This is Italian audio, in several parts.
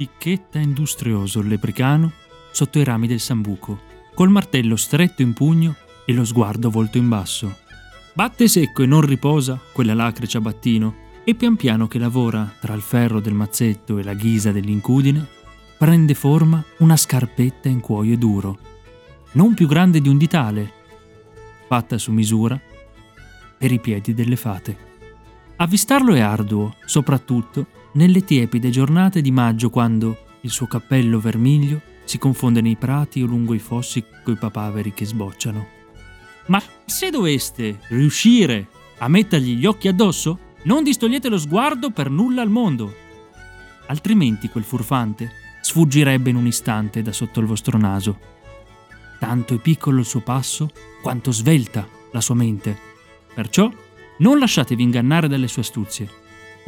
Picchetta industrioso il lepricano sotto i rami del sambuco, col martello stretto in pugno e lo sguardo volto in basso. Batte secco e non riposa quella lacre ciabattino e pian piano che lavora tra il ferro del mazzetto e la ghisa dell'incudine, prende forma una scarpetta in cuoio duro, non più grande di un ditale, fatta su misura per i piedi delle fate. Avvistarlo è arduo, soprattutto nelle tiepide giornate di maggio quando il suo cappello vermiglio si confonde nei prati o lungo i fossi coi papaveri che sbocciano. Ma se doveste riuscire a mettergli gli occhi addosso, non distogliete lo sguardo per nulla al mondo. Altrimenti quel furfante sfuggirebbe in un istante da sotto il vostro naso. Tanto è piccolo il suo passo quanto svelta la sua mente. Perciò non lasciatevi ingannare dalle sue astuzie.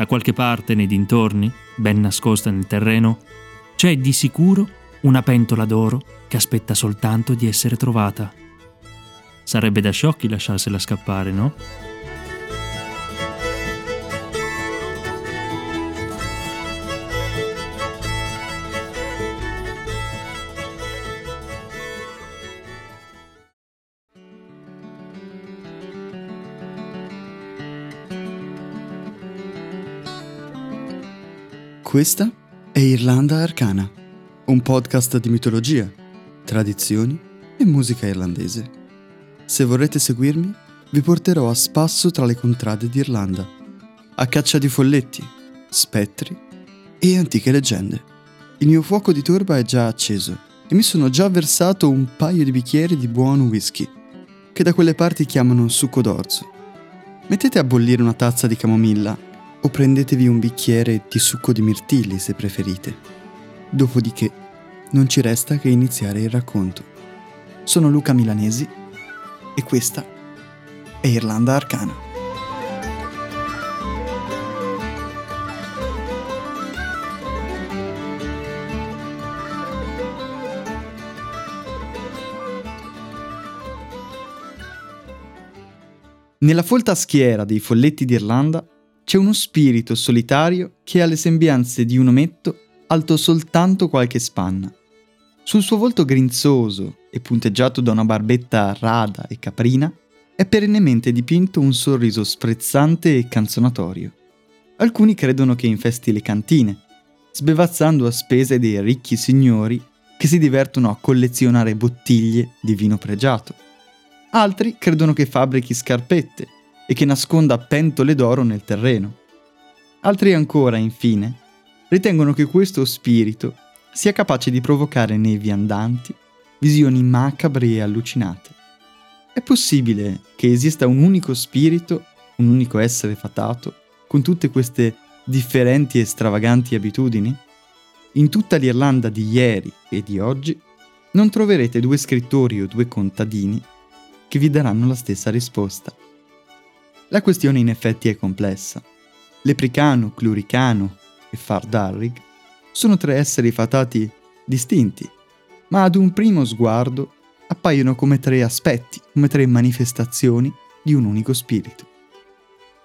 Da qualche parte nei dintorni, ben nascosta nel terreno, c'è di sicuro una pentola d'oro che aspetta soltanto di essere trovata. Sarebbe da sciocchi lasciarsela scappare, no? Questa è Irlanda Arcana, un podcast di mitologia, tradizioni e musica irlandese. Se vorrete seguirmi, vi porterò a spasso tra le contrade d'Irlanda, a caccia di folletti, spettri e antiche leggende. Il mio fuoco di turba è già acceso e mi sono già versato un paio di bicchieri di buon whisky, che da quelle parti chiamano succo d'orzo. Mettete a bollire una tazza di camomilla o prendetevi un bicchiere di succo di mirtilli se preferite. Dopodiché non ci resta che iniziare il racconto. Sono Luca Milanesi e questa è Irlanda Arcana. Nella folta schiera dei folletti d'Irlanda c'è uno spirito solitario che ha le sembianze di un ometto alto soltanto qualche spanna. Sul suo volto grinzoso e punteggiato da una barbetta rada e caprina è perennemente dipinto un sorriso sprezzante e canzonatorio. Alcuni credono che infesti le cantine, sbevazzando a spese dei ricchi signori che si divertono a collezionare bottiglie di vino pregiato. Altri credono che fabbrichi scarpette e che nasconda pentole d'oro nel terreno. Altri ancora, infine, ritengono che questo spirito sia capace di provocare nei viandanti visioni macabre e allucinate. È possibile che esista un unico spirito, un unico essere fatato, con tutte queste differenti e stravaganti abitudini? In tutta l'Irlanda di ieri e di oggi non troverete due scrittori o due contadini che vi daranno la stessa risposta. La questione in effetti è complessa. Lepricano, Cluricano e Fardarrig sono tre esseri fatati distinti, ma ad un primo sguardo appaiono come tre aspetti, come tre manifestazioni di un unico spirito.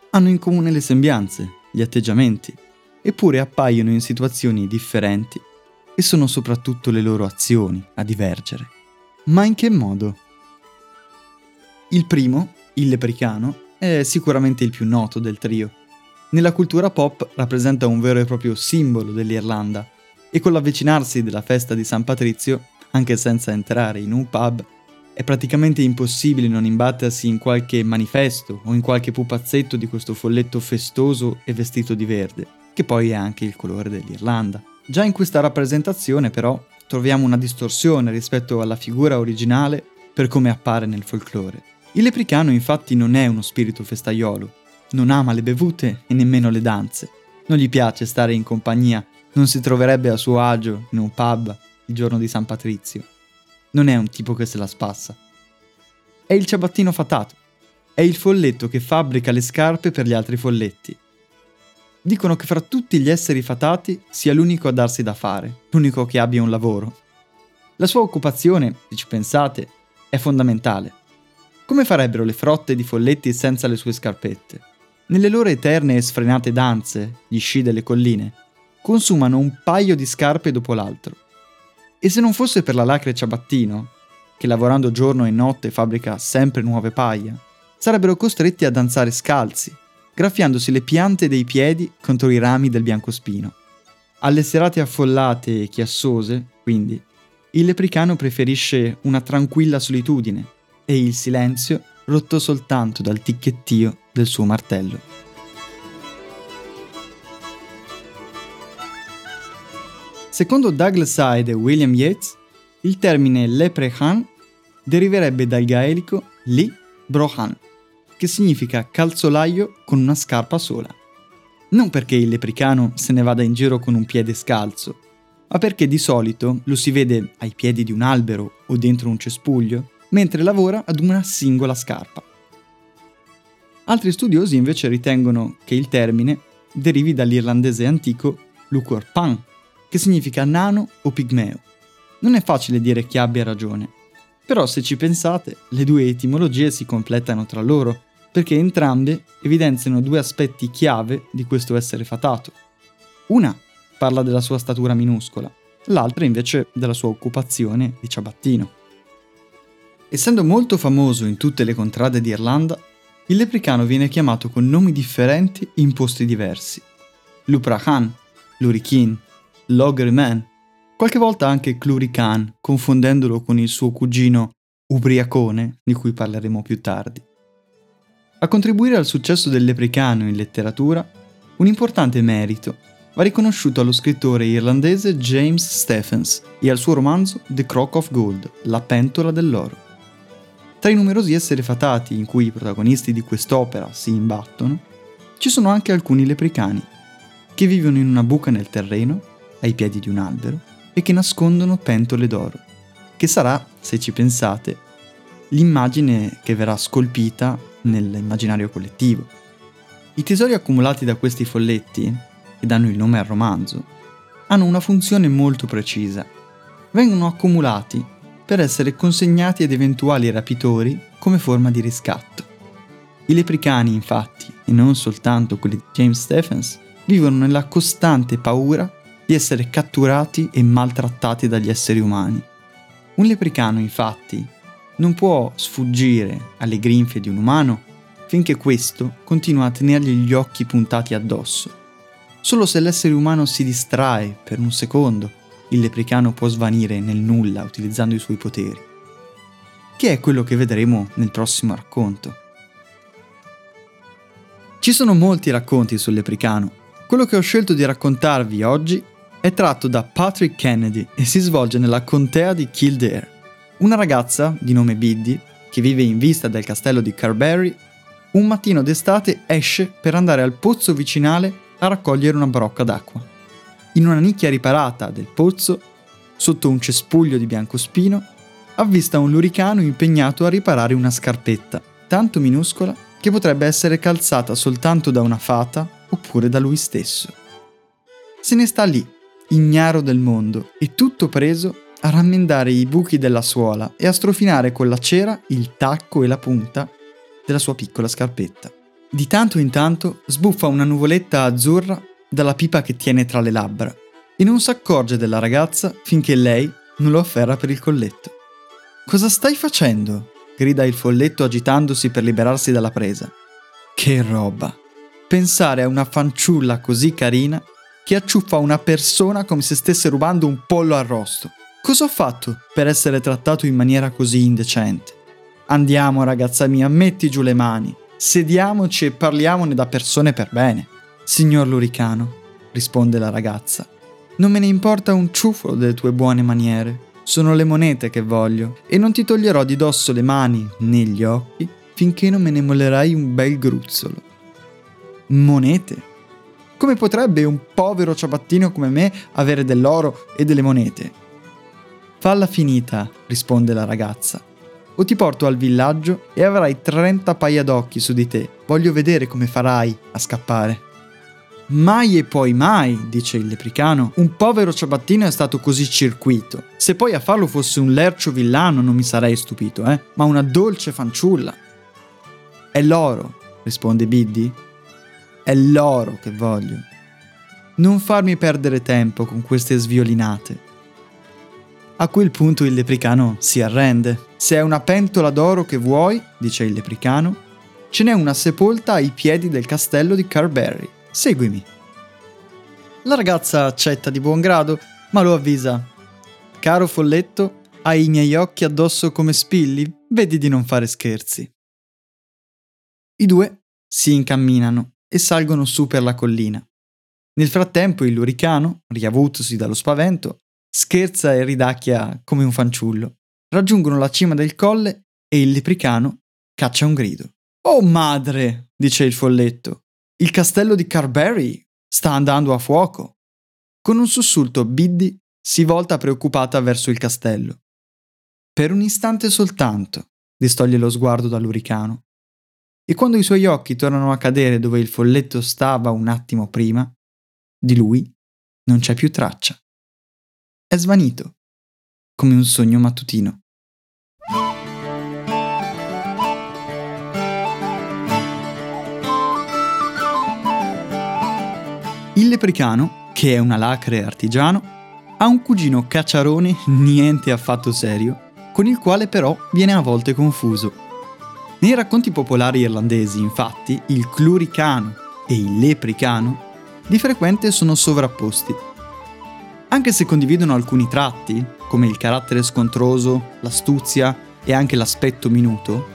Hanno in comune le sembianze, gli atteggiamenti, eppure appaiono in situazioni differenti e sono soprattutto le loro azioni a divergere. Ma in che modo? Il primo, il lepricano, è sicuramente il più noto del trio. Nella cultura pop rappresenta un vero e proprio simbolo dell'Irlanda e con l'avvicinarsi della festa di San Patrizio, anche senza entrare in un pub, è praticamente impossibile non imbattersi in qualche manifesto o in qualche pupazzetto di questo folletto festoso e vestito di verde, che poi è anche il colore dell'Irlanda. Già in questa rappresentazione però troviamo una distorsione rispetto alla figura originale per come appare nel folklore. Il lepricano infatti non è uno spirito festaiolo, non ama le bevute e nemmeno le danze, non gli piace stare in compagnia, non si troverebbe a suo agio in un pub il giorno di San Patrizio. Non è un tipo che se la spassa. È il ciabattino fatato, è il folletto che fabbrica le scarpe per gli altri folletti. Dicono che fra tutti gli esseri fatati sia l'unico a darsi da fare, l'unico che abbia un lavoro. La sua occupazione, se ci pensate, è fondamentale. Come farebbero le frotte di folletti senza le sue scarpette? Nelle loro eterne e sfrenate danze, gli sci delle colline, consumano un paio di scarpe dopo l'altro. E se non fosse per la lacre ciabattino, che lavorando giorno e notte fabbrica sempre nuove paia, sarebbero costretti a danzare scalzi, graffiandosi le piante dei piedi contro i rami del biancospino. Alle serate affollate e chiassose, quindi, il lepricano preferisce una tranquilla solitudine e il silenzio rotto soltanto dal ticchettio del suo martello. Secondo Douglas Hyde e William Yates, il termine leprechaun deriverebbe dal gaelico li brohan, che significa calzolaio con una scarpa sola. Non perché il lepricano se ne vada in giro con un piede scalzo, ma perché di solito lo si vede ai piedi di un albero o dentro un cespuglio, mentre lavora ad una singola scarpa. Altri studiosi invece ritengono che il termine derivi dall'irlandese antico lucor pan, che significa nano o pigmeo. Non è facile dire chi abbia ragione, però se ci pensate, le due etimologie si completano tra loro, perché entrambe evidenziano due aspetti chiave di questo essere fatato. Una parla della sua statura minuscola, l'altra invece della sua occupazione di ciabattino. Essendo molto famoso in tutte le contrade d'Irlanda, il lepricano viene chiamato con nomi differenti in posti diversi. Luprahan, Lurichin, Loggerman, qualche volta anche Clurican, confondendolo con il suo cugino Ubriacone, di cui parleremo più tardi. A contribuire al successo del lepricano in letteratura, un importante merito va riconosciuto allo scrittore irlandese James Stephens e al suo romanzo The Crock of Gold, La pentola dell'oro. Tra i numerosi esseri fatati in cui i protagonisti di quest'opera si imbattono, ci sono anche alcuni lepricani, che vivono in una buca nel terreno ai piedi di un albero e che nascondono pentole d'oro, che sarà, se ci pensate, l'immagine che verrà scolpita nell'immaginario collettivo. I tesori accumulati da questi folletti, che danno il nome al romanzo, hanno una funzione molto precisa. Vengono accumulati per essere consegnati ad eventuali rapitori come forma di riscatto. I lepricani, infatti, e non soltanto quelli di James Stephens, vivono nella costante paura di essere catturati e maltrattati dagli esseri umani. Un lepricano, infatti, non può sfuggire alle grinfie di un umano finché questo continua a tenergli gli occhi puntati addosso. Solo se l'essere umano si distrae per un secondo, il lepricano può svanire nel nulla utilizzando i suoi poteri. Che è quello che vedremo nel prossimo racconto. Ci sono molti racconti sul lepricano. Quello che ho scelto di raccontarvi oggi è tratto da Patrick Kennedy e si svolge nella contea di Kildare. Una ragazza, di nome Biddy, che vive in vista del castello di Carberry, un mattino d'estate esce per andare al pozzo vicinale a raccogliere una brocca d'acqua. In una nicchia riparata del pozzo, sotto un cespuglio di biancospino, avvista un luricano impegnato a riparare una scarpetta, tanto minuscola che potrebbe essere calzata soltanto da una fata oppure da lui stesso. Se ne sta lì, ignaro del mondo, e tutto preso a rammendare i buchi della suola e a strofinare con la cera il tacco e la punta della sua piccola scarpetta. Di tanto in tanto sbuffa una nuvoletta azzurra dalla pipa che tiene tra le labbra e non si accorge della ragazza finché lei non lo afferra per il colletto. Cosa stai facendo? grida il folletto agitandosi per liberarsi dalla presa. Che roba! Pensare a una fanciulla così carina che acciuffa una persona come se stesse rubando un pollo arrosto. Cosa ho fatto per essere trattato in maniera così indecente? Andiamo, ragazza mia, metti giù le mani, sediamoci e parliamone da persone per bene. Signor Luricano, risponde la ragazza, non me ne importa un ciuffo delle tue buone maniere. Sono le monete che voglio e non ti toglierò di dosso le mani né gli occhi finché non me ne mollerai un bel gruzzolo. Monete? Come potrebbe un povero ciabattino come me avere dell'oro e delle monete? Falla finita, risponde la ragazza. O ti porto al villaggio e avrai 30 paia d'occhi su di te. Voglio vedere come farai a scappare. Mai e poi mai, dice il lepricano, un povero ciabattino è stato così circuito. Se poi a farlo fosse un lercio villano non mi sarei stupito, eh, ma una dolce fanciulla. È l'oro, risponde Biddy, è l'oro che voglio. Non farmi perdere tempo con queste sviolinate. A quel punto il lepricano si arrende. Se è una pentola d'oro che vuoi, dice il lepricano, ce n'è una sepolta ai piedi del castello di Carberry. Seguimi. La ragazza accetta di buon grado, ma lo avvisa. Caro folletto, hai i miei occhi addosso come spilli? Vedi di non fare scherzi. I due si incamminano e salgono su per la collina. Nel frattempo il luricano, riavutosi dallo spavento, scherza e ridacchia come un fanciullo. Raggiungono la cima del colle e il lepricano caccia un grido. Oh madre, dice il folletto, il castello di Carberry sta andando a fuoco. Con un sussulto Biddy si volta preoccupata verso il castello. Per un istante soltanto distoglie lo sguardo dall'uricano e quando i suoi occhi tornano a cadere dove il folletto stava un attimo prima, di lui non c'è più traccia. È svanito, come un sogno mattutino. Il lepricano, che è una lacre artigiano, ha un cugino cacciarone niente affatto serio, con il quale però viene a volte confuso nei racconti popolari irlandesi, infatti, il cluricano e il lepricano di frequente sono sovrapposti. Anche se condividono alcuni tratti, come il carattere scontroso, l'astuzia e anche l'aspetto minuto,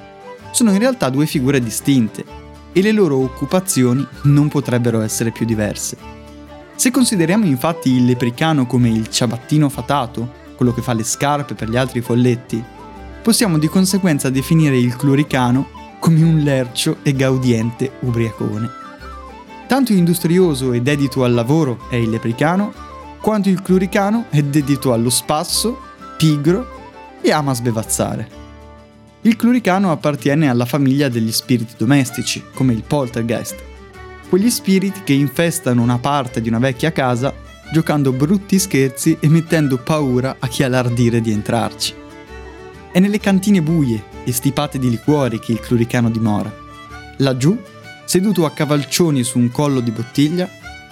sono in realtà due figure distinte e le loro occupazioni non potrebbero essere più diverse. Se consideriamo infatti il lepricano come il ciabattino fatato, quello che fa le scarpe per gli altri folletti, possiamo di conseguenza definire il cluricano come un lercio e gaudiente ubriacone. Tanto industrioso e dedito al lavoro è il lepricano, quanto il cluricano è dedito allo spasso, pigro e ama sbevazzare. Il cluricano appartiene alla famiglia degli spiriti domestici, come il poltergeist, quegli spiriti che infestano una parte di una vecchia casa giocando brutti scherzi e mettendo paura a chi ha l'ardire di entrarci. È nelle cantine buie e stipate di liquori che il cluricano dimora. Laggiù, seduto a cavalcioni su un collo di bottiglia,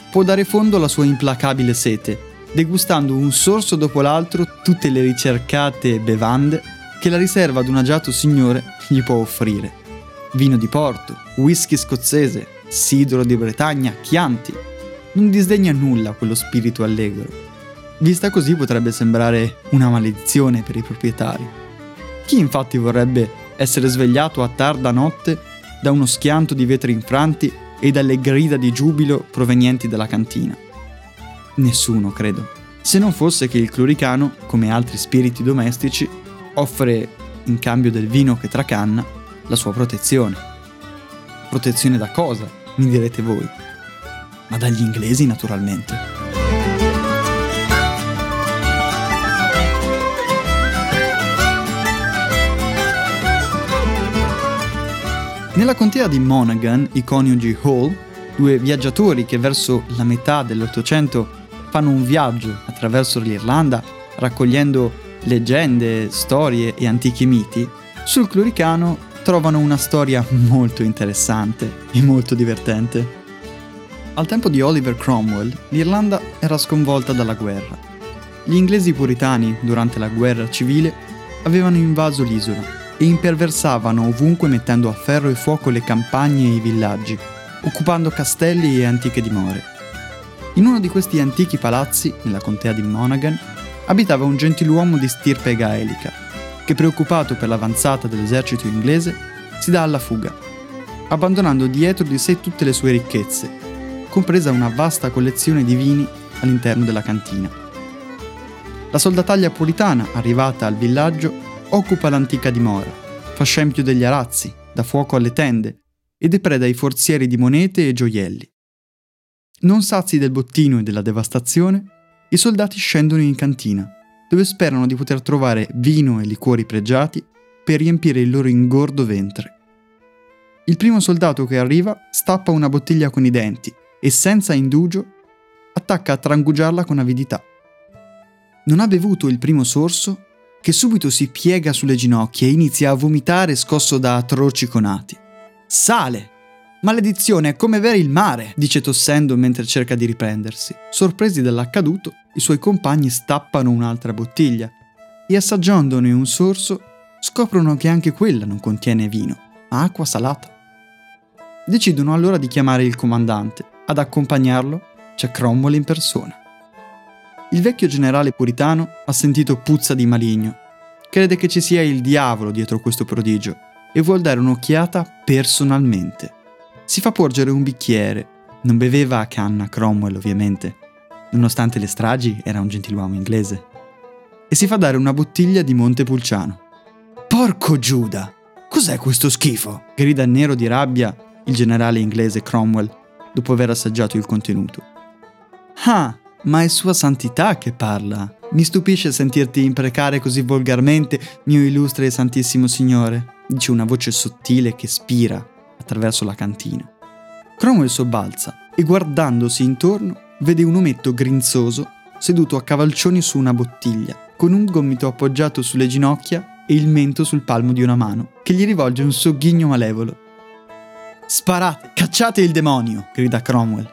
può dare fondo alla sua implacabile sete, degustando un sorso dopo l'altro tutte le ricercate bevande che la riserva ad un agiato signore gli può offrire. Vino di Porto, whisky scozzese, sidro di Bretagna, chianti. Non disdegna nulla quello spirito allegro. Vista così potrebbe sembrare una maledizione per i proprietari. Chi infatti vorrebbe essere svegliato a tarda notte da uno schianto di vetri infranti e dalle grida di giubilo provenienti dalla cantina? Nessuno, credo. Se non fosse che il cluricano, come altri spiriti domestici, offre, in cambio del vino che tracanna, la sua protezione. Protezione da cosa? Mi direte voi. Ma dagli inglesi, naturalmente. Nella contea di Monaghan, i coniugi Hall, due viaggiatori che verso la metà dell'Ottocento fanno un viaggio attraverso l'Irlanda raccogliendo leggende, storie e antichi miti, sul Cluricano trovano una storia molto interessante e molto divertente. Al tempo di Oliver Cromwell, l'Irlanda era sconvolta dalla guerra. Gli inglesi puritani, durante la guerra civile, avevano invaso l'isola e imperversavano ovunque mettendo a ferro e fuoco le campagne e i villaggi, occupando castelli e antiche dimore. In uno di questi antichi palazzi, nella contea di Monaghan, abitava un gentiluomo di stirpe gaelica, che preoccupato per l'avanzata dell'esercito inglese, si dà alla fuga, abbandonando dietro di sé tutte le sue ricchezze, compresa una vasta collezione di vini all'interno della cantina. La soldataglia puritana, arrivata al villaggio, occupa l'antica dimora, fa scempio degli arazzi, dà fuoco alle tende e depreda i forzieri di monete e gioielli. Non sazi del bottino e della devastazione, i soldati scendono in cantina, dove sperano di poter trovare vino e liquori pregiati per riempire il loro ingordo ventre. Il primo soldato che arriva stappa una bottiglia con i denti e senza indugio attacca a trangugiarla con avidità. Non ha bevuto il primo sorso che subito si piega sulle ginocchia e inizia a vomitare scosso da atroci conati. Sale! Maledizione, è come bere il mare, dice tossendo mentre cerca di riprendersi. Sorpresi dall'accaduto, i suoi compagni stappano un'altra bottiglia e assaggiandone un sorso scoprono che anche quella non contiene vino, ma acqua salata. Decidono allora di chiamare il comandante. Ad accompagnarlo c'è Cromwell in persona. Il vecchio generale puritano ha sentito puzza di maligno. Crede che ci sia il diavolo dietro questo prodigio e vuol dare un'occhiata personalmente. Si fa porgere un bicchiere. Non beveva a canna Cromwell, ovviamente. Nonostante le stragi, era un gentiluomo inglese. E si fa dare una bottiglia di Montepulciano. Porco Giuda! Cos'è questo schifo? grida nero di rabbia il generale inglese Cromwell dopo aver assaggiato il contenuto. Ah, ma è Sua Santità che parla. Mi stupisce sentirti imprecare così volgarmente, mio illustre e santissimo Signore, dice una voce sottile che spira attraverso la cantina. Cromwell sobbalza e guardandosi intorno vede un ometto grinzoso seduto a cavalcioni su una bottiglia, con un gomito appoggiato sulle ginocchia e il mento sul palmo di una mano, che gli rivolge un sogghigno malevolo. Sparate, cacciate il demonio! grida Cromwell.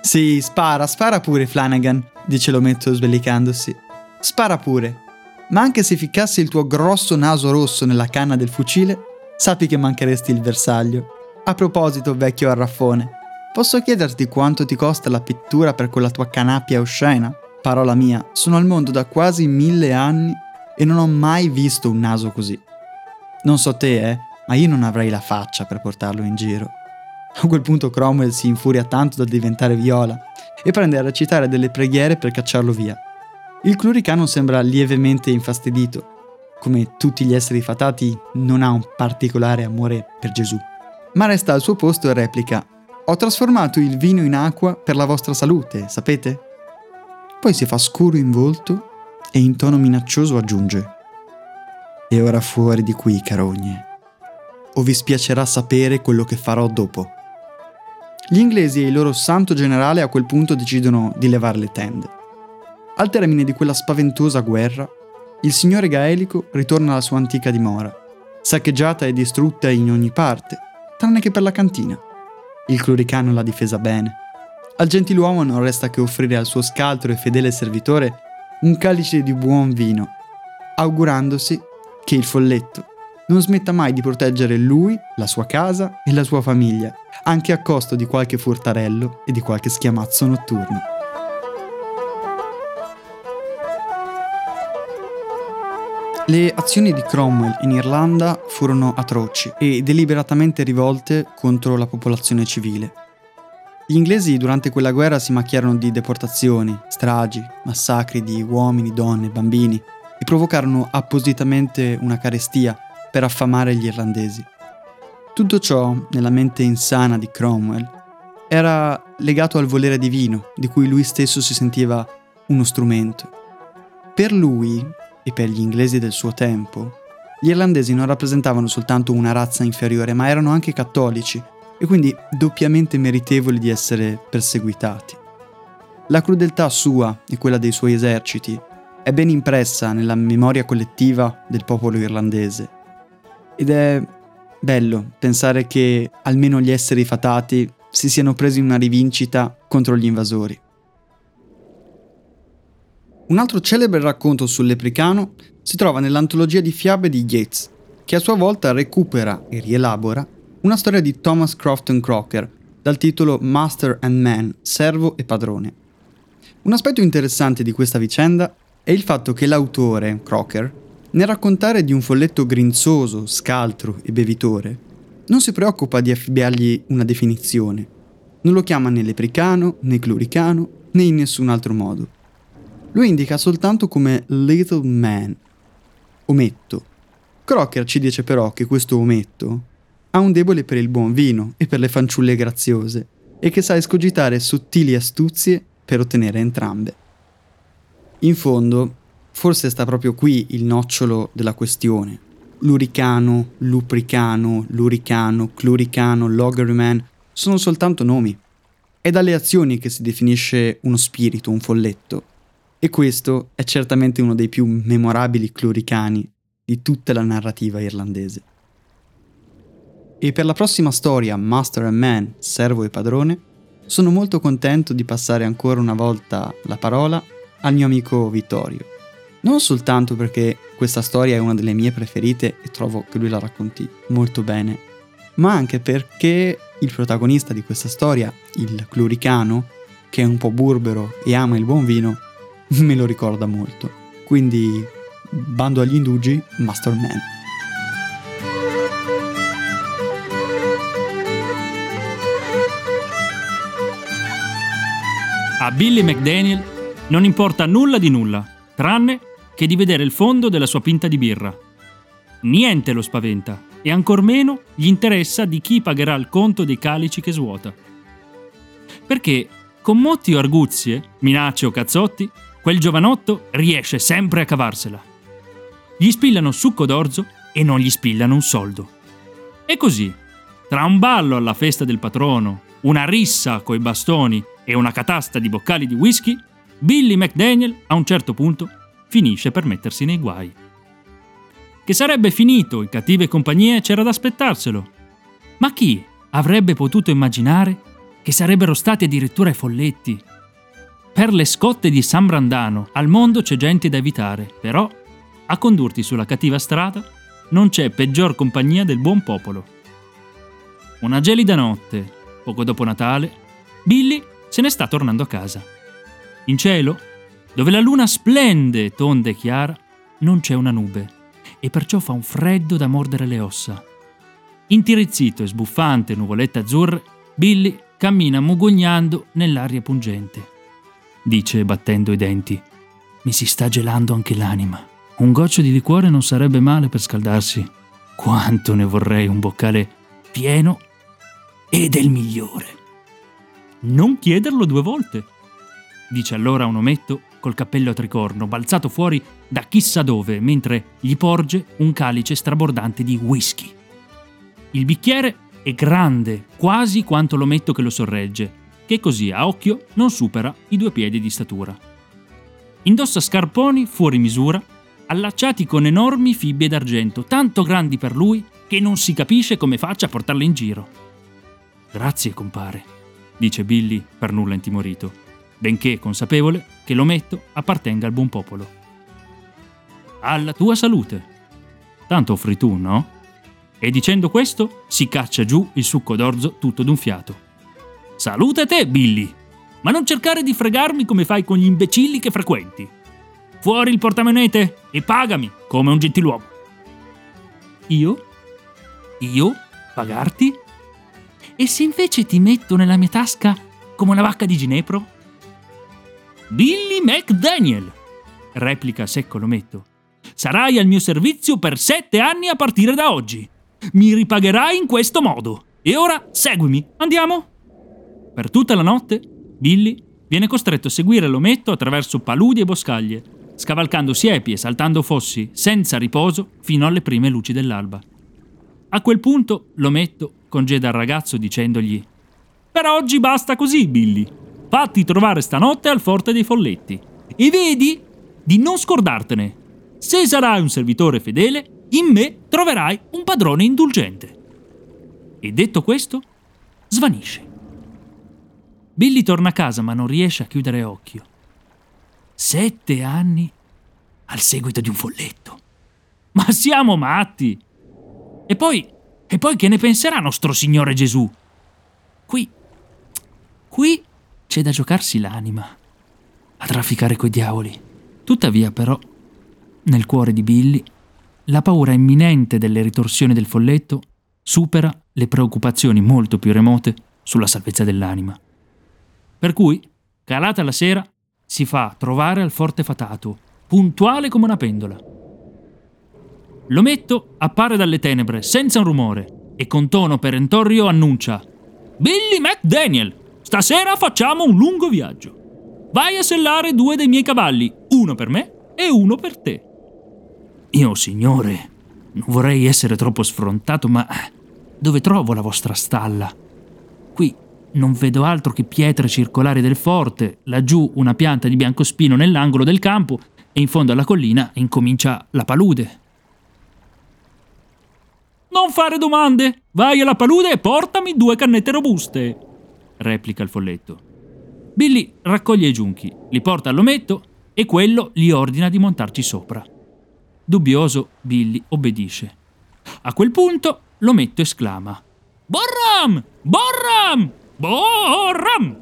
Sì, spara, spara pure, Flanagan, dice l'ometto sbellicandosi. Spara pure. Ma anche se ficassi il tuo grosso naso rosso nella canna del fucile, sappi che mancheresti il bersaglio. A proposito, vecchio arraffone, posso chiederti quanto ti costa la pittura per quella tua canapia oscena? Parola mia, sono al mondo da quasi mille anni e non ho mai visto un naso così. Non so te, eh, ma io non avrei la faccia per portarlo in giro. A quel punto Cromwell si infuria tanto da diventare viola e prende a recitare delle preghiere per cacciarlo via. Il cluricano sembra lievemente infastidito. Come tutti gli esseri fatati, non ha un particolare amore per Gesù. Ma resta al suo posto e replica: Ho trasformato il vino in acqua per la vostra salute, sapete? Poi si fa scuro in volto e in tono minaccioso aggiunge: E ora fuori di qui, carogne. O vi spiacerà sapere quello che farò dopo. Gli inglesi e il loro santo generale a quel punto decidono di levare le tende. Al termine di quella spaventosa guerra, il signore gaelico ritorna alla sua antica dimora, saccheggiata e distrutta in ogni parte, tranne che per la cantina. Il cluricano l'ha difesa bene. Al gentiluomo non resta che offrire al suo scaltro e fedele servitore un calice di buon vino, augurandosi che il folletto non smetta mai di proteggere lui, la sua casa e la sua famiglia, anche a costo di qualche furtarello e di qualche schiamazzo notturno. Le azioni di Cromwell in Irlanda furono atroci e deliberatamente rivolte contro la popolazione civile. Gli inglesi durante quella guerra si macchiarono di deportazioni, stragi, massacri di uomini, donne, bambini e provocarono appositamente una carestia per affamare gli irlandesi. Tutto ciò, nella mente insana di Cromwell, era legato al volere divino, di cui lui stesso si sentiva uno strumento. Per lui, e per gli inglesi del suo tempo, gli irlandesi non rappresentavano soltanto una razza inferiore, ma erano anche cattolici e quindi doppiamente meritevoli di essere perseguitati. La crudeltà sua e quella dei suoi eserciti è ben impressa nella memoria collettiva del popolo irlandese ed è bello pensare che almeno gli esseri fatati si siano presi una rivincita contro gli invasori. Un altro celebre racconto sul lepricano si trova nell'antologia di fiabe di Yeats, che a sua volta recupera e rielabora una storia di Thomas Crofton Crocker dal titolo Master and Man, servo e padrone. Un aspetto interessante di questa vicenda è il fatto che l'autore, Crocker, nel raccontare di un folletto grinzoso, scaltro e bevitore, non si preoccupa di affibbiargli una definizione. Non lo chiama né lepricano, né cluricano, né in nessun altro modo. Lo indica soltanto come little man, ometto. Crocker ci dice però che questo ometto ha un debole per il buon vino e per le fanciulle graziose e che sa escogitare sottili astuzie per ottenere entrambe. In fondo, Forse sta proprio qui il nocciolo della questione. Luricano, lupricano, luricano, cluricano, loggerman sono soltanto nomi. È dalle azioni che si definisce uno spirito, un folletto. E questo è certamente uno dei più memorabili cluricani di tutta la narrativa irlandese. E per la prossima storia, Master and Man, servo e padrone, sono molto contento di passare ancora una volta la parola al mio amico Vittorio. Non soltanto perché questa storia è una delle mie preferite e trovo che lui la racconti molto bene, ma anche perché il protagonista di questa storia, il Cluricano, che è un po' burbero e ama il buon vino, me lo ricorda molto. Quindi, bando agli indugi, Master Man. A Billy McDaniel non importa nulla di nulla, tranne che di vedere il fondo della sua pinta di birra. Niente lo spaventa e ancor meno gli interessa di chi pagherà il conto dei calici che svuota. Perché, con motti o arguzie, minacce o cazzotti, quel giovanotto riesce sempre a cavarsela. Gli spillano succo d'orzo e non gli spillano un soldo. E così, tra un ballo alla festa del patrono, una rissa coi bastoni e una catasta di boccali di whisky, Billy McDaniel a un certo punto finisce per mettersi nei guai. Che sarebbe finito in cattive compagnie c'era da aspettarselo. Ma chi avrebbe potuto immaginare che sarebbero stati addirittura i folletti? Per le scotte di San Brandano al mondo c'è gente da evitare, però a condurti sulla cattiva strada non c'è peggior compagnia del buon popolo. Una gelida notte, poco dopo Natale, Billy se ne sta tornando a casa. In cielo, dove la luna splende tonda e chiara, non c'è una nube e perciò fa un freddo da mordere le ossa. Intirizzito e sbuffante nuvolette azzurre, Billy cammina mugognando nell'aria pungente. Dice battendo i denti: Mi si sta gelando anche l'anima. Un goccio di liquore non sarebbe male per scaldarsi. Quanto ne vorrei un boccale pieno e del migliore. Non chiederlo due volte, dice allora un ometto col cappello a tricorno, balzato fuori da chissà dove, mentre gli porge un calice strabordante di whisky. Il bicchiere è grande, quasi quanto l'ometto che lo sorregge, che così a occhio non supera i due piedi di statura. Indossa scarponi fuori misura, allacciati con enormi fibbie d'argento, tanto grandi per lui che non si capisce come faccia a portarle in giro. Grazie, compare, dice Billy per nulla intimorito, benché consapevole che l'ometto appartenga al buon popolo. Alla tua salute. Tanto offri tu, no? E dicendo questo si caccia giù il succo d'orzo tutto d'un fiato. Salute te, Billy! Ma non cercare di fregarmi come fai con gli imbecilli che frequenti. Fuori il portamonete e pagami come un gentiluomo. Io? Io? Pagarti? E se invece ti metto nella mia tasca come una vacca di ginepro? Billy McDaniel, replica secco l'ometto. Sarai al mio servizio per sette anni a partire da oggi. Mi ripagherai in questo modo. E ora seguimi, andiamo? Per tutta la notte, Billy viene costretto a seguire l'ometto attraverso paludi e boscaglie, scavalcando siepi e saltando fossi, senza riposo, fino alle prime luci dell'alba. A quel punto l'ometto congeda il ragazzo dicendogli Per oggi basta così, Billy. Fatti trovare stanotte al Forte dei Folletti. E vedi di non scordartene. Se sarai un servitore fedele, in me troverai un padrone indulgente. E detto questo, svanisce. Billy torna a casa ma non riesce a chiudere occhio. Sette anni al seguito di un folletto. Ma siamo matti! E poi e poi che ne penserà nostro Signore Gesù? Qui, qui c'è da giocarsi l'anima, a trafficare coi diavoli. Tuttavia, però, nel cuore di Billy, la paura imminente delle ritorsioni del folletto supera le preoccupazioni molto più remote sulla salvezza dell'anima. Per cui, calata la sera, si fa trovare al forte fatato, puntuale come una pendola. L'ometto appare dalle tenebre senza un rumore e con tono perentorio annuncia: Billy McDaniel, stasera facciamo un lungo viaggio. Vai a sellare due dei miei cavalli, uno per me e uno per te. Io, signore, non vorrei essere troppo sfrontato, ma dove trovo la vostra stalla? Non vedo altro che pietre circolari del forte, laggiù una pianta di biancospino nell'angolo del campo e in fondo alla collina incomincia la palude. Non fare domande! Vai alla palude e portami due cannette robuste! replica il folletto. Billy raccoglie i giunchi, li porta all'ometto e quello gli ordina di montarci sopra. Dubbioso, Billy obbedisce. A quel punto l'ometto esclama: Borram! Borram! Borram!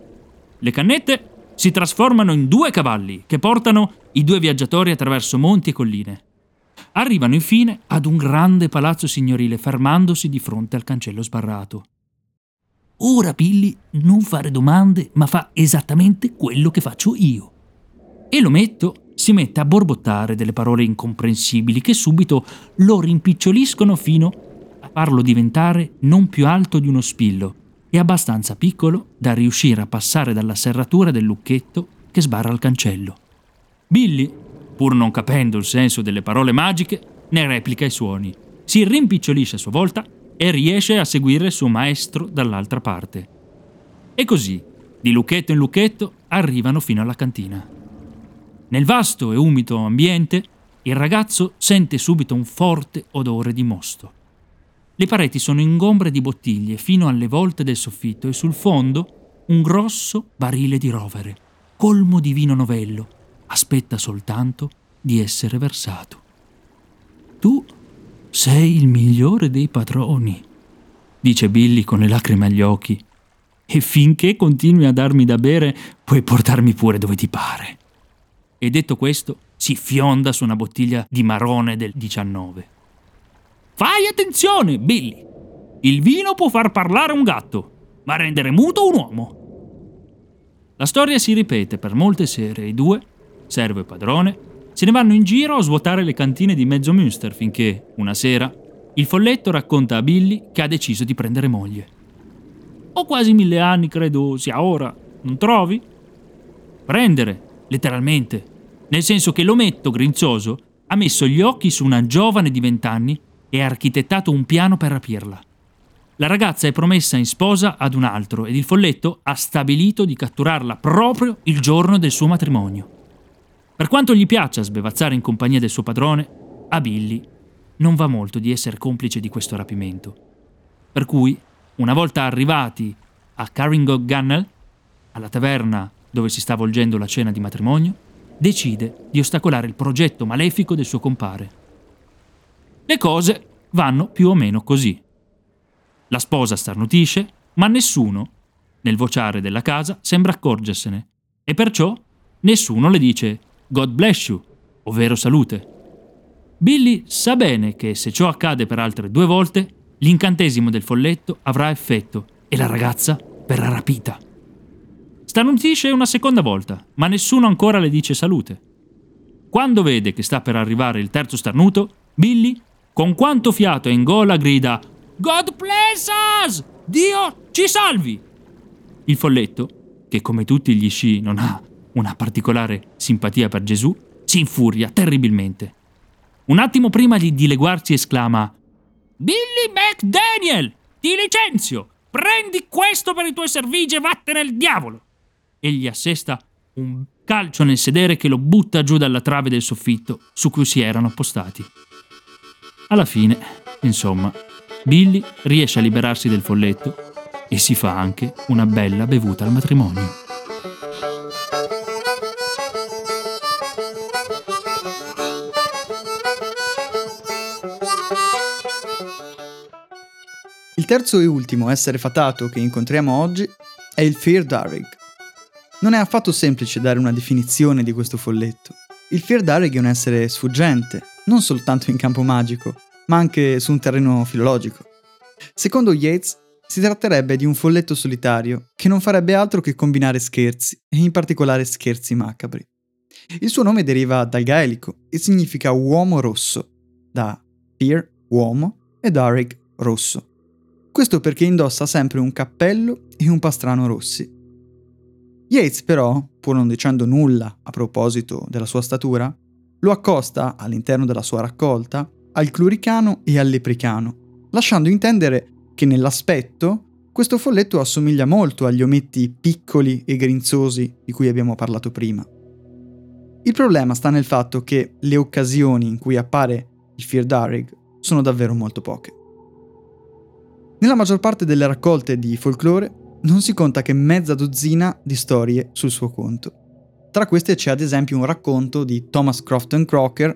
Le cannette si trasformano in due cavalli che portano i due viaggiatori attraverso monti e colline. Arrivano infine ad un grande palazzo signorile fermandosi di fronte al cancello sbarrato. Ora Billy non fare domande, ma fa esattamente quello che faccio io. E l'ometto si mette a borbottare delle parole incomprensibili che subito lo rimpiccioliscono fino a farlo diventare non più alto di uno spillo e abbastanza piccolo da riuscire a passare dalla serratura del lucchetto che sbarra il cancello. Billy, pur non capendo il senso delle parole magiche, ne replica i suoni, si rimpicciolisce a sua volta e riesce a seguire il suo maestro dall'altra parte. E così, di lucchetto in lucchetto, arrivano fino alla cantina. Nel vasto e umido ambiente, il ragazzo sente subito un forte odore di mosto. Le pareti sono ingombre di bottiglie fino alle volte del soffitto e sul fondo un grosso barile di rovere, colmo di vino novello, aspetta soltanto di essere versato. Tu sei il migliore dei padroni, dice Billy con le lacrime agli occhi, e finché continui a darmi da bere puoi portarmi pure dove ti pare e detto questo si fionda su una bottiglia di marrone del 19. Fai attenzione, Billy! Il vino può far parlare un gatto, ma rendere muto un uomo. La storia si ripete per molte sere e i due, servo e padrone, se ne vanno in giro a svuotare le cantine di mezzo Münster finché, una sera, il folletto racconta a Billy che ha deciso di prendere moglie. Ho quasi mille anni, credo sia ora, non trovi? Prendere, letteralmente, nel senso che l'ometto grinzoso ha messo gli occhi su una giovane di vent'anni e ha architettato un piano per rapirla. La ragazza è promessa in sposa ad un altro ed il folletto ha stabilito di catturarla proprio il giorno del suo matrimonio. Per quanto gli piaccia sbevazzare in compagnia del suo padrone, a Billy non va molto di essere complice di questo rapimento. Per cui, una volta arrivati a Carrington Gunnell, alla taverna dove si sta volgendo la cena di matrimonio, decide di ostacolare il progetto malefico del suo compare. Le cose vanno più o meno così. La sposa starnutisce, ma nessuno, nel vociare della casa, sembra accorgersene, e perciò nessuno le dice God bless you, ovvero salute. Billy sa bene che se ciò accade per altre due volte, l'incantesimo del folletto avrà effetto e la ragazza verrà rapita. Starnutisce una seconda volta, ma nessuno ancora le dice salute. Quando vede che sta per arrivare il terzo starnuto, Billy, con quanto fiato in gola, grida God bless us! Dio ci salvi! Il folletto, che come tutti gli sci non ha una particolare simpatia per Gesù, si infuria terribilmente. Un attimo prima di dileguarsi esclama Billy McDaniel, ti licenzio! Prendi questo per i tuoi servigi e vattene al diavolo! e gli assesta un calcio nel sedere che lo butta giù dalla trave del soffitto su cui si erano appostati. Alla fine, insomma, Billy riesce a liberarsi del folletto e si fa anche una bella bevuta al matrimonio. Il terzo e ultimo essere fatato che incontriamo oggi è il Fear Darig, non è affatto semplice dare una definizione di questo folletto. Il Firdarig è un essere sfuggente, non soltanto in campo magico, ma anche su un terreno filologico. Secondo Yeats, si tratterebbe di un folletto solitario che non farebbe altro che combinare scherzi, e in particolare scherzi macabri. Il suo nome deriva dal gaelico e significa uomo rosso, da Fear, uomo, e Darig, rosso. Questo perché indossa sempre un cappello e un pastrano rossi, Yates però, pur non dicendo nulla a proposito della sua statura, lo accosta all'interno della sua raccolta al cluricano e al lepricano, lasciando intendere che nell'aspetto questo folletto assomiglia molto agli ometti piccoli e grinzosi di cui abbiamo parlato prima. Il problema sta nel fatto che le occasioni in cui appare il Firdarig sono davvero molto poche. Nella maggior parte delle raccolte di folklore non si conta che mezza dozzina di storie sul suo conto. Tra queste c'è ad esempio un racconto di Thomas Crofton Crocker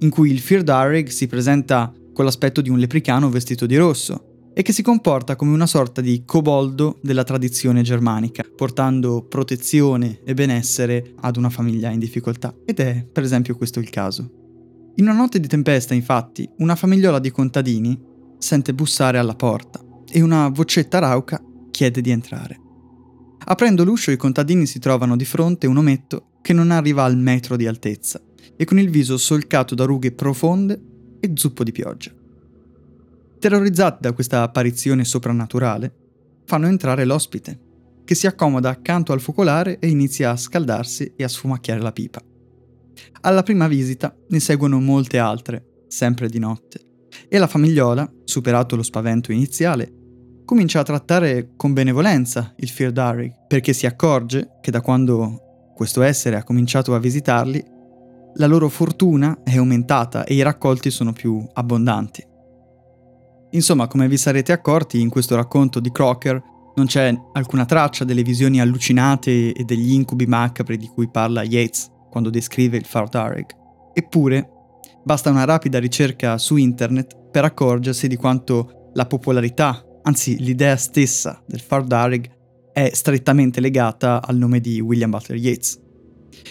in cui il Firdarig si presenta con l'aspetto di un lepricano vestito di rosso e che si comporta come una sorta di coboldo della tradizione germanica, portando protezione e benessere ad una famiglia in difficoltà. Ed è, per esempio, questo il caso. In una notte di tempesta, infatti, una famigliola di contadini sente bussare alla porta e una vocetta rauca chiede di entrare. Aprendo l'uscio i contadini si trovano di fronte un ometto che non arriva al metro di altezza e con il viso solcato da rughe profonde e zuppo di pioggia. Terrorizzati da questa apparizione soprannaturale, fanno entrare l'ospite, che si accomoda accanto al focolare e inizia a scaldarsi e a sfumacchiare la pipa. Alla prima visita ne seguono molte altre, sempre di notte, e la famigliola, superato lo spavento iniziale, comincia a trattare con benevolenza il Firdarig, perché si accorge che da quando questo essere ha cominciato a visitarli, la loro fortuna è aumentata e i raccolti sono più abbondanti. Insomma, come vi sarete accorti, in questo racconto di Crocker non c'è alcuna traccia delle visioni allucinate e degli incubi macabri di cui parla Yates quando descrive il Fardarig. Eppure, basta una rapida ricerca su internet per accorgersi di quanto la popolarità, anzi l'idea stessa del Fardarig è strettamente legata al nome di William Butler Yeats.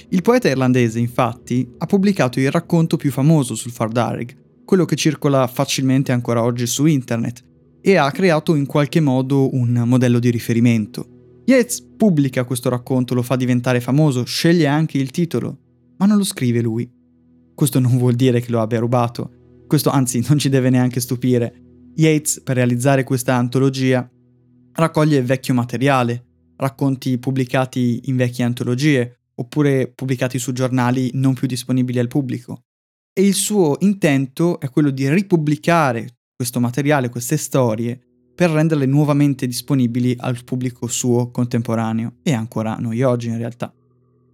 Il poeta irlandese, infatti, ha pubblicato il racconto più famoso sul Fardarig, quello che circola facilmente ancora oggi su internet, e ha creato in qualche modo un modello di riferimento. Yates pubblica questo racconto, lo fa diventare famoso, sceglie anche il titolo, ma non lo scrive lui. Questo non vuol dire che lo abbia rubato, questo anzi non ci deve neanche stupire. Yates, per realizzare questa antologia, raccoglie vecchio materiale, racconti pubblicati in vecchie antologie, oppure pubblicati su giornali non più disponibili al pubblico e il suo intento è quello di ripubblicare questo materiale, queste storie, per renderle nuovamente disponibili al pubblico suo contemporaneo e ancora noi oggi in realtà.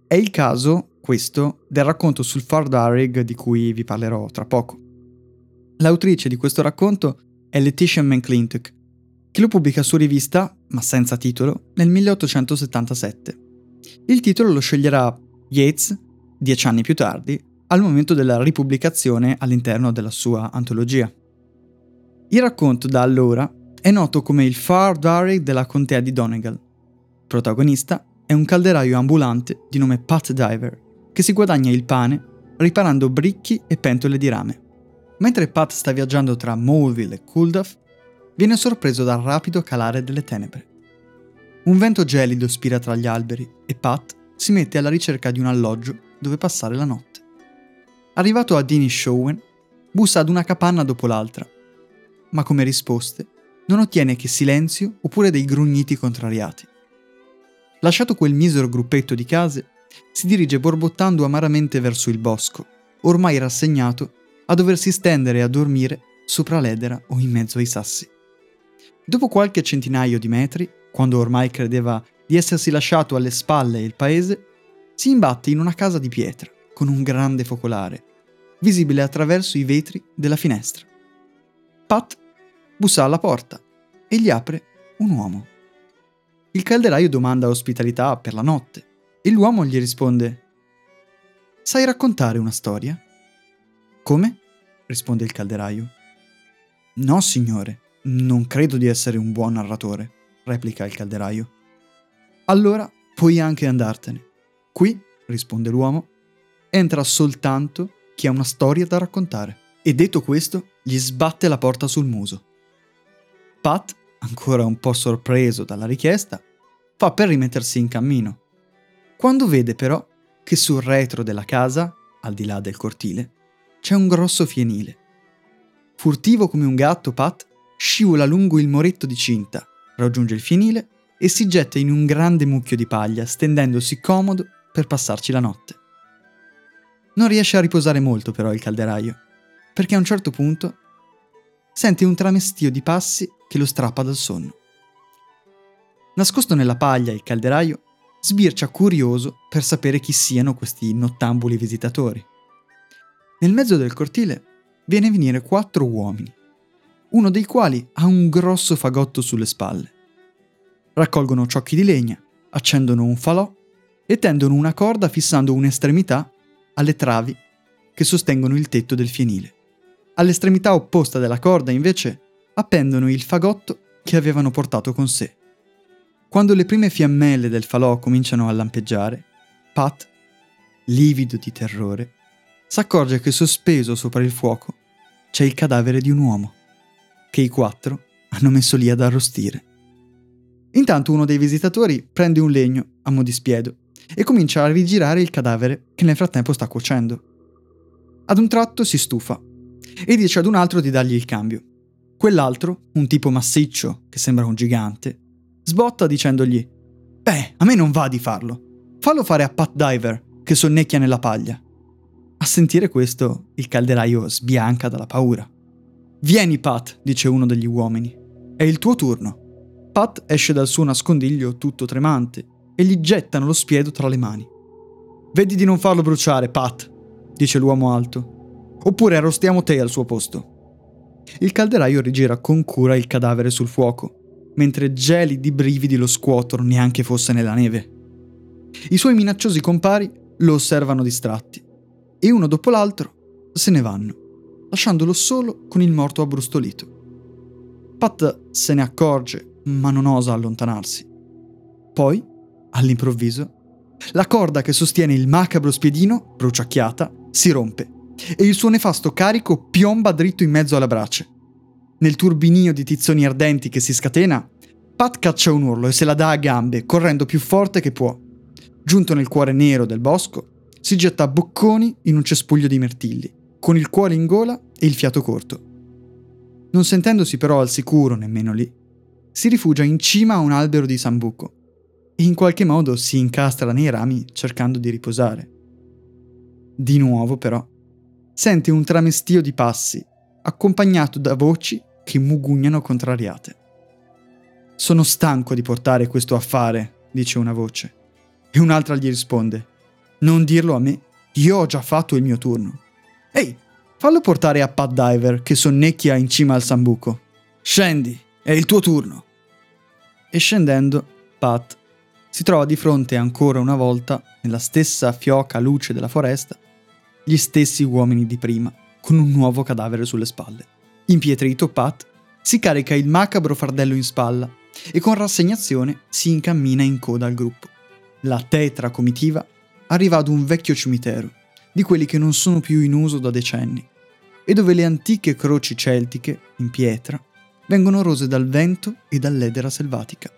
È il caso, questo, del racconto sul Fardarig di cui vi parlerò tra poco. L'autrice di questo racconto è Letitia McClintock, che lo pubblica su rivista, ma senza titolo, nel 1877. Il titolo lo sceglierà Yeats, dieci anni più tardi, al momento della ripubblicazione all'interno della sua antologia. Il racconto da allora è noto come il Far Diary della contea di Donegal. Protagonista è un calderaio ambulante di nome Pat Diver, che si guadagna il pane riparando bricchi e pentole di rame. Mentre Pat sta viaggiando tra Moleville e Culduff, viene sorpreso dal rapido calare delle tenebre. Un vento gelido spira tra gli alberi e Pat si mette alla ricerca di un alloggio dove passare la notte. Arrivato a Dinishowen, bussa ad una capanna dopo l'altra, ma come risposte non ottiene che silenzio oppure dei grugniti contrariati. Lasciato quel misero gruppetto di case, si dirige borbottando amaramente verso il bosco, ormai rassegnato a doversi stendere a dormire sopra l'edera o in mezzo ai sassi. Dopo qualche centinaio di metri, quando ormai credeva di essersi lasciato alle spalle il paese, si imbatte in una casa di pietra, con un grande focolare, visibile attraverso i vetri della finestra. Pat bussa alla porta e gli apre un uomo. Il calderaio domanda ospitalità per la notte e l'uomo gli risponde Sai raccontare una storia? Come? risponde il calderaio. No, signore, non credo di essere un buon narratore, replica il calderaio. Allora puoi anche andartene. Qui, risponde l'uomo, entra soltanto chi ha una storia da raccontare. E detto questo, gli sbatte la porta sul muso. Pat, ancora un po' sorpreso dalla richiesta, fa per rimettersi in cammino. Quando vede però che sul retro della casa, al di là del cortile, c'è un grosso fienile. Furtivo come un gatto, Pat scivola lungo il moretto di cinta, raggiunge il fienile e si getta in un grande mucchio di paglia, stendendosi comodo per passarci la notte. Non riesce a riposare molto però il calderaio, perché a un certo punto sente un tramestio di passi che lo strappa dal sonno. Nascosto nella paglia il calderaio sbircia curioso per sapere chi siano questi nottambuli visitatori. Nel mezzo del cortile viene a venire quattro uomini. uno dei quali ha un grosso fagotto sulle spalle. Raccolgono ciocchi di legna, accendono un falò e tendono una corda fissando un'estremità alle travi che sostengono il tetto del fienile. All'estremità opposta della corda, invece, appendono il fagotto che avevano portato con sé. Quando le prime fiammelle del falò cominciano a lampeggiare, Pat, livido di terrore, s'accorge che sospeso sopra il fuoco c'è il cadavere di un uomo, che i quattro hanno messo lì ad arrostire. Intanto uno dei visitatori prende un legno a mo' di spiedo e comincia a rigirare il cadavere che nel frattempo sta cuocendo. Ad un tratto si stufa e dice ad un altro di dargli il cambio. Quell'altro, un tipo massiccio che sembra un gigante, sbotta dicendogli: Beh, a me non va di farlo. Fallo fare a Pat Diver, che sonnecchia nella paglia. A sentire questo, il calderaio sbianca dalla paura. Vieni, Pat, dice uno degli uomini. È il tuo turno. Pat esce dal suo nascondiglio tutto tremante e gli gettano lo spiedo tra le mani. Vedi di non farlo bruciare, Pat, dice l'uomo alto. Oppure arrostiamo te al suo posto. Il calderaio rigira con cura il cadavere sul fuoco, mentre gelidi brividi lo scuotono neanche fosse nella neve. I suoi minacciosi compari lo osservano distratti e uno dopo l'altro se ne vanno, lasciandolo solo con il morto abbrustolito. Pat se ne accorge, ma non osa allontanarsi. Poi, all'improvviso, la corda che sostiene il macabro spiedino, bruciacchiata, si rompe e il suo nefasto carico piomba dritto in mezzo alla brace. Nel turbinio di tizzoni ardenti che si scatena, Pat caccia un urlo e se la dà a gambe, correndo più forte che può. Giunto nel cuore nero del bosco, si getta a bocconi in un cespuglio di mirtilli, con il cuore in gola e il fiato corto. Non sentendosi però al sicuro nemmeno lì, si rifugia in cima a un albero di sambuco e in qualche modo si incastra nei rami cercando di riposare. Di nuovo, però, sente un tramestio di passi, accompagnato da voci che mugugnano contrariate. Sono stanco di portare questo affare, dice una voce, e un'altra gli risponde: Non dirlo a me, io ho già fatto il mio turno. Ehi, fallo portare a Pat Diver che sonnecchia in cima al sambuco. Scendi, è il tuo turno. E scendendo, Pat si trova di fronte ancora una volta, nella stessa fioca luce della foresta, gli stessi uomini di prima, con un nuovo cadavere sulle spalle. Impietrito, Pat si carica il macabro fardello in spalla e con rassegnazione si incammina in coda al gruppo. La tetra comitiva arriva ad un vecchio cimitero, di quelli che non sono più in uso da decenni, e dove le antiche croci celtiche, in pietra, vengono rose dal vento e dall'edera selvatica.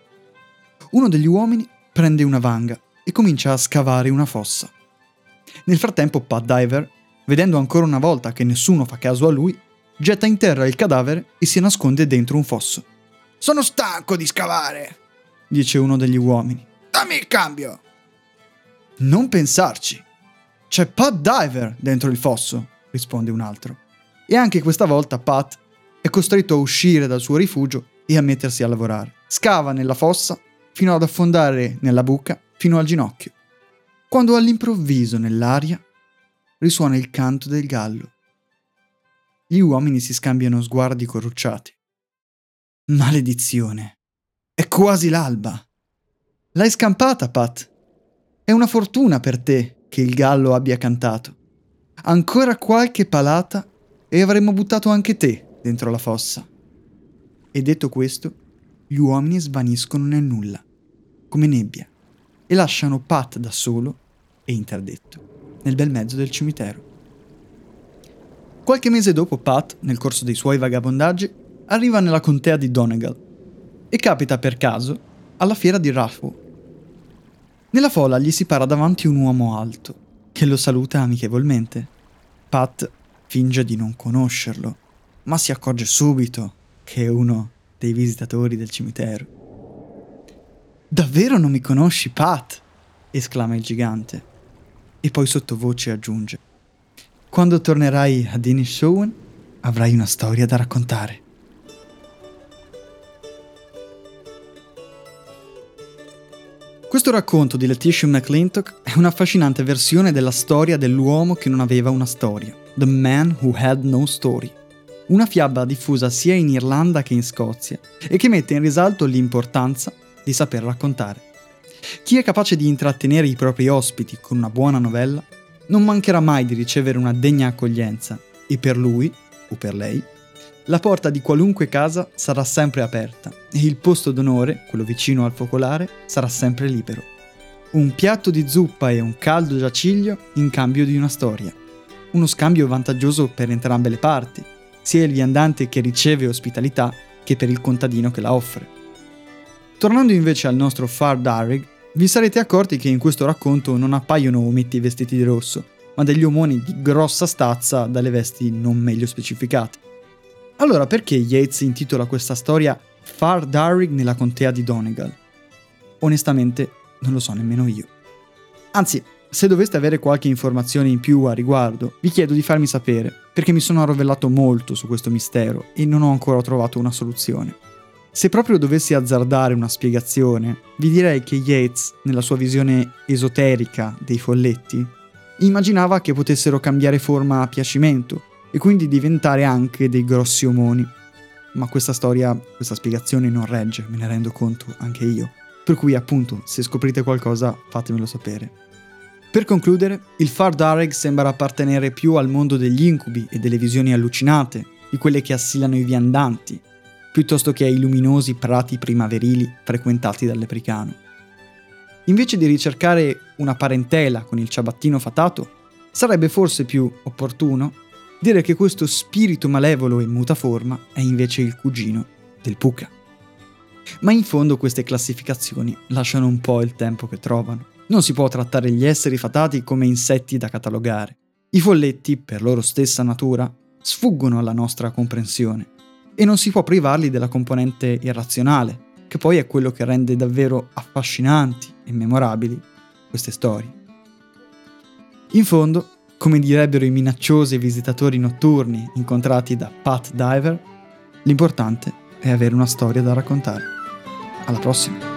Uno degli uomini prende una vanga e comincia a scavare una fossa. Nel frattempo Pat Diver, vedendo ancora una volta che nessuno fa caso a lui, getta in terra il cadavere e si nasconde dentro un fosso. Sono stanco di scavare, dice uno degli uomini. Dammi il cambio. Non pensarci. C'è Pat Diver dentro il fosso, risponde un altro. E anche questa volta Pat è costretto a uscire dal suo rifugio e a mettersi a lavorare. Scava nella fossa fino ad affondare nella buca fino al ginocchio, quando all'improvviso nell'aria risuona il canto del gallo. Gli uomini si scambiano sguardi corrucciati. Maledizione! È quasi l'alba! L'hai scampata, Pat! È una fortuna per te che il gallo abbia cantato. Ancora qualche palata e avremmo buttato anche te dentro la fossa. E detto questo, gli uomini svaniscono nel nulla come nebbia, e lasciano Pat da solo e interdetto, nel bel mezzo del cimitero. Qualche mese dopo Pat, nel corso dei suoi vagabondaggi, arriva nella contea di Donegal e capita per caso alla fiera di Rathwo. Nella folla gli si para davanti un uomo alto, che lo saluta amichevolmente. Pat finge di non conoscerlo, ma si accorge subito che è uno dei visitatori del cimitero. Davvero non mi conosci, Pat? esclama il gigante. E poi sottovoce aggiunge. Quando tornerai a Inishowen avrai una storia da raccontare. Questo racconto di Letitia McClintock è un'affascinante versione della storia dell'uomo che non aveva una storia, The Man Who Had No Story. una fiaba diffusa sia in Irlanda che in Scozia e che mette in risalto l'importanza di saper raccontare. Chi è capace di intrattenere i propri ospiti con una buona novella non mancherà mai di ricevere una degna accoglienza e per lui, o per lei, la porta di qualunque casa sarà sempre aperta e il posto d'onore, quello vicino al focolare, sarà sempre libero. Un piatto di zuppa e un caldo giaciglio in cambio di una storia. Uno scambio vantaggioso per entrambe le parti, sia il viandante che riceve ospitalità che per il contadino che la offre. Tornando invece al nostro Far Darrig, vi sarete accorti che in questo racconto non appaiono ometti vestiti di rosso, ma degli omoni di grossa stazza dalle vesti non meglio specificate. Allora perché Yates intitola questa storia Far Darrig nella contea di Donegal? Onestamente non lo so nemmeno io. Anzi, se doveste avere qualche informazione in più a riguardo, vi chiedo di farmi sapere, perché mi sono arrovellato molto su questo mistero e non ho ancora trovato una soluzione. Se proprio dovessi azzardare una spiegazione, vi direi che Yates, nella sua visione esoterica dei folletti, immaginava che potessero cambiare forma a piacimento e quindi diventare anche dei grossi omoni. Ma questa storia, questa spiegazione non regge, me ne rendo conto anche io. Per cui appunto, se scoprite qualcosa, fatemelo sapere. Per concludere, il Far Dareg sembra appartenere più al mondo degli incubi e delle visioni allucinate, di quelle che assillano i viandanti, piuttosto che ai luminosi prati primaverili frequentati dal lepricano. Invece di ricercare una parentela con il ciabattino fatato, sarebbe forse più opportuno dire che questo spirito malevolo e mutaforma è invece il cugino del Puka. Ma in fondo queste classificazioni lasciano un po' il tempo che trovano. Non si può trattare gli esseri fatati come insetti da catalogare. I folletti, per loro stessa natura, sfuggono alla nostra comprensione e non si può privarli della componente irrazionale, che poi è quello che rende davvero affascinanti e memorabili queste storie. In fondo, come direbbero i minacciosi visitatori notturni incontrati da Pat Diver, l'importante è avere una storia da raccontare. Alla prossima!